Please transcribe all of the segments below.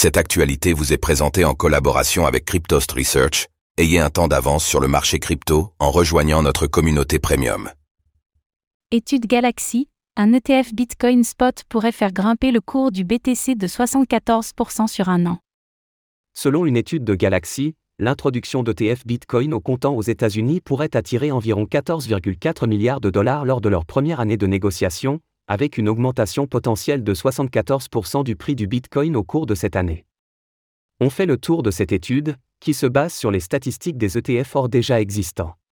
Cette actualité vous est présentée en collaboration avec Cryptost Research. Ayez un temps d'avance sur le marché crypto en rejoignant notre communauté premium. Étude Galaxy, un ETF Bitcoin Spot pourrait faire grimper le cours du BTC de 74% sur un an. Selon une étude de Galaxy, l'introduction d'ETF Bitcoin au comptant aux États-Unis pourrait attirer environ 14,4 milliards de dollars lors de leur première année de négociation, avec une augmentation potentielle de 74% du prix du Bitcoin au cours de cette année. On fait le tour de cette étude, qui se base sur les statistiques des ETF hors déjà existants. «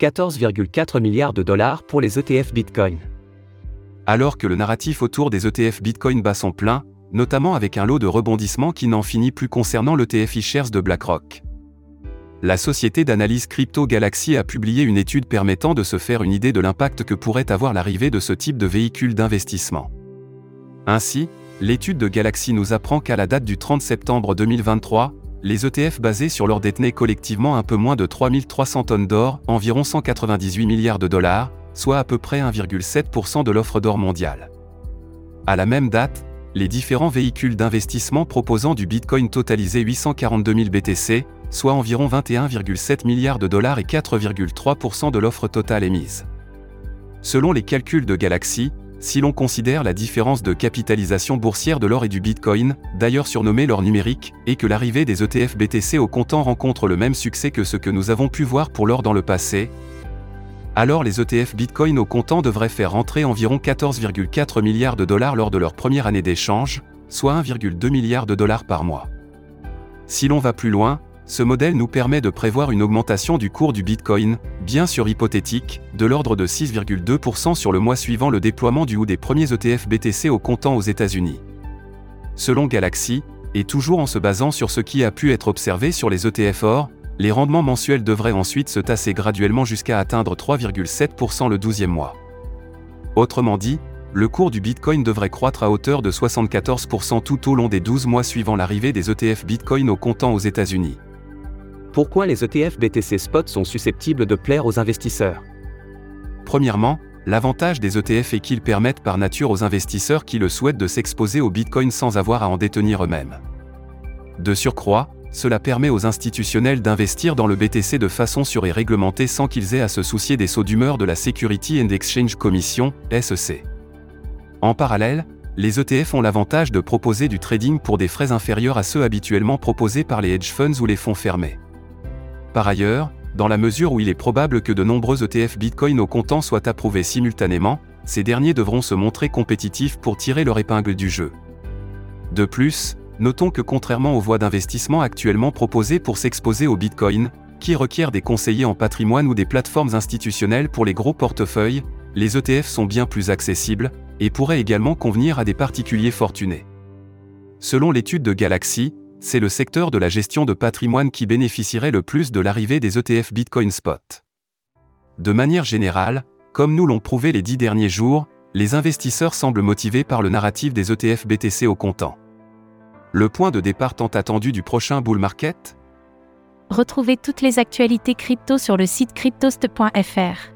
14,4 milliards de dollars pour les ETF Bitcoin. Alors que le narratif autour des ETF Bitcoin bat son plein, notamment avec un lot de rebondissements qui n'en finit plus concernant l'ETF eShares de BlackRock la société d'analyse Crypto Galaxy a publié une étude permettant de se faire une idée de l'impact que pourrait avoir l'arrivée de ce type de véhicule d'investissement. Ainsi, l'étude de Galaxy nous apprend qu'à la date du 30 septembre 2023, les ETF basés sur l'or détenaient collectivement un peu moins de 3300 tonnes d'or, environ 198 milliards de dollars, soit à peu près 1,7% de l'offre d'or mondiale. À la même date, les différents véhicules d'investissement proposant du Bitcoin totalisaient 842 000 BTC, soit environ 21,7 milliards de dollars et 4,3% de l'offre totale émise. Selon les calculs de Galaxy, si l'on considère la différence de capitalisation boursière de l'or et du Bitcoin, d'ailleurs surnommé l'or numérique, et que l'arrivée des ETF BTC au comptant rencontre le même succès que ce que nous avons pu voir pour l'or dans le passé, alors les ETF Bitcoin au comptant devraient faire rentrer environ 14,4 milliards de dollars lors de leur première année d'échange, soit 1,2 milliard de dollars par mois. Si l'on va plus loin, ce modèle nous permet de prévoir une augmentation du cours du Bitcoin, bien sûr hypothétique, de l'ordre de 6,2% sur le mois suivant le déploiement du ou des premiers ETF BTC au comptant aux États-Unis. Selon Galaxy, et toujours en se basant sur ce qui a pu être observé sur les ETF or, les rendements mensuels devraient ensuite se tasser graduellement jusqu'à atteindre 3,7% le 12e mois. Autrement dit, le cours du Bitcoin devrait croître à hauteur de 74% tout au long des 12 mois suivant l'arrivée des ETF Bitcoin au comptant aux États-Unis. Pourquoi les ETF BTC Spot sont susceptibles de plaire aux investisseurs? Premièrement, l'avantage des ETF est qu'ils permettent par nature aux investisseurs qui le souhaitent de s'exposer au Bitcoin sans avoir à en détenir eux-mêmes. De surcroît, cela permet aux institutionnels d'investir dans le BTC de façon sûre et réglementée sans qu'ils aient à se soucier des sauts d'humeur de la Security and Exchange Commission, SEC. En parallèle, les ETF ont l'avantage de proposer du trading pour des frais inférieurs à ceux habituellement proposés par les hedge funds ou les fonds fermés. Par ailleurs, dans la mesure où il est probable que de nombreux ETF Bitcoin au comptant soient approuvés simultanément, ces derniers devront se montrer compétitifs pour tirer leur épingle du jeu. De plus, notons que contrairement aux voies d'investissement actuellement proposées pour s'exposer au Bitcoin, qui requièrent des conseillers en patrimoine ou des plateformes institutionnelles pour les gros portefeuilles, les ETF sont bien plus accessibles, et pourraient également convenir à des particuliers fortunés. Selon l'étude de Galaxy, c'est le secteur de la gestion de patrimoine qui bénéficierait le plus de l'arrivée des ETF Bitcoin Spot. De manière générale, comme nous l'ont prouvé les dix derniers jours, les investisseurs semblent motivés par le narratif des ETF BTC au comptant. Le point de départ tant attendu du prochain bull market? Retrouvez toutes les actualités crypto sur le site cryptost.fr.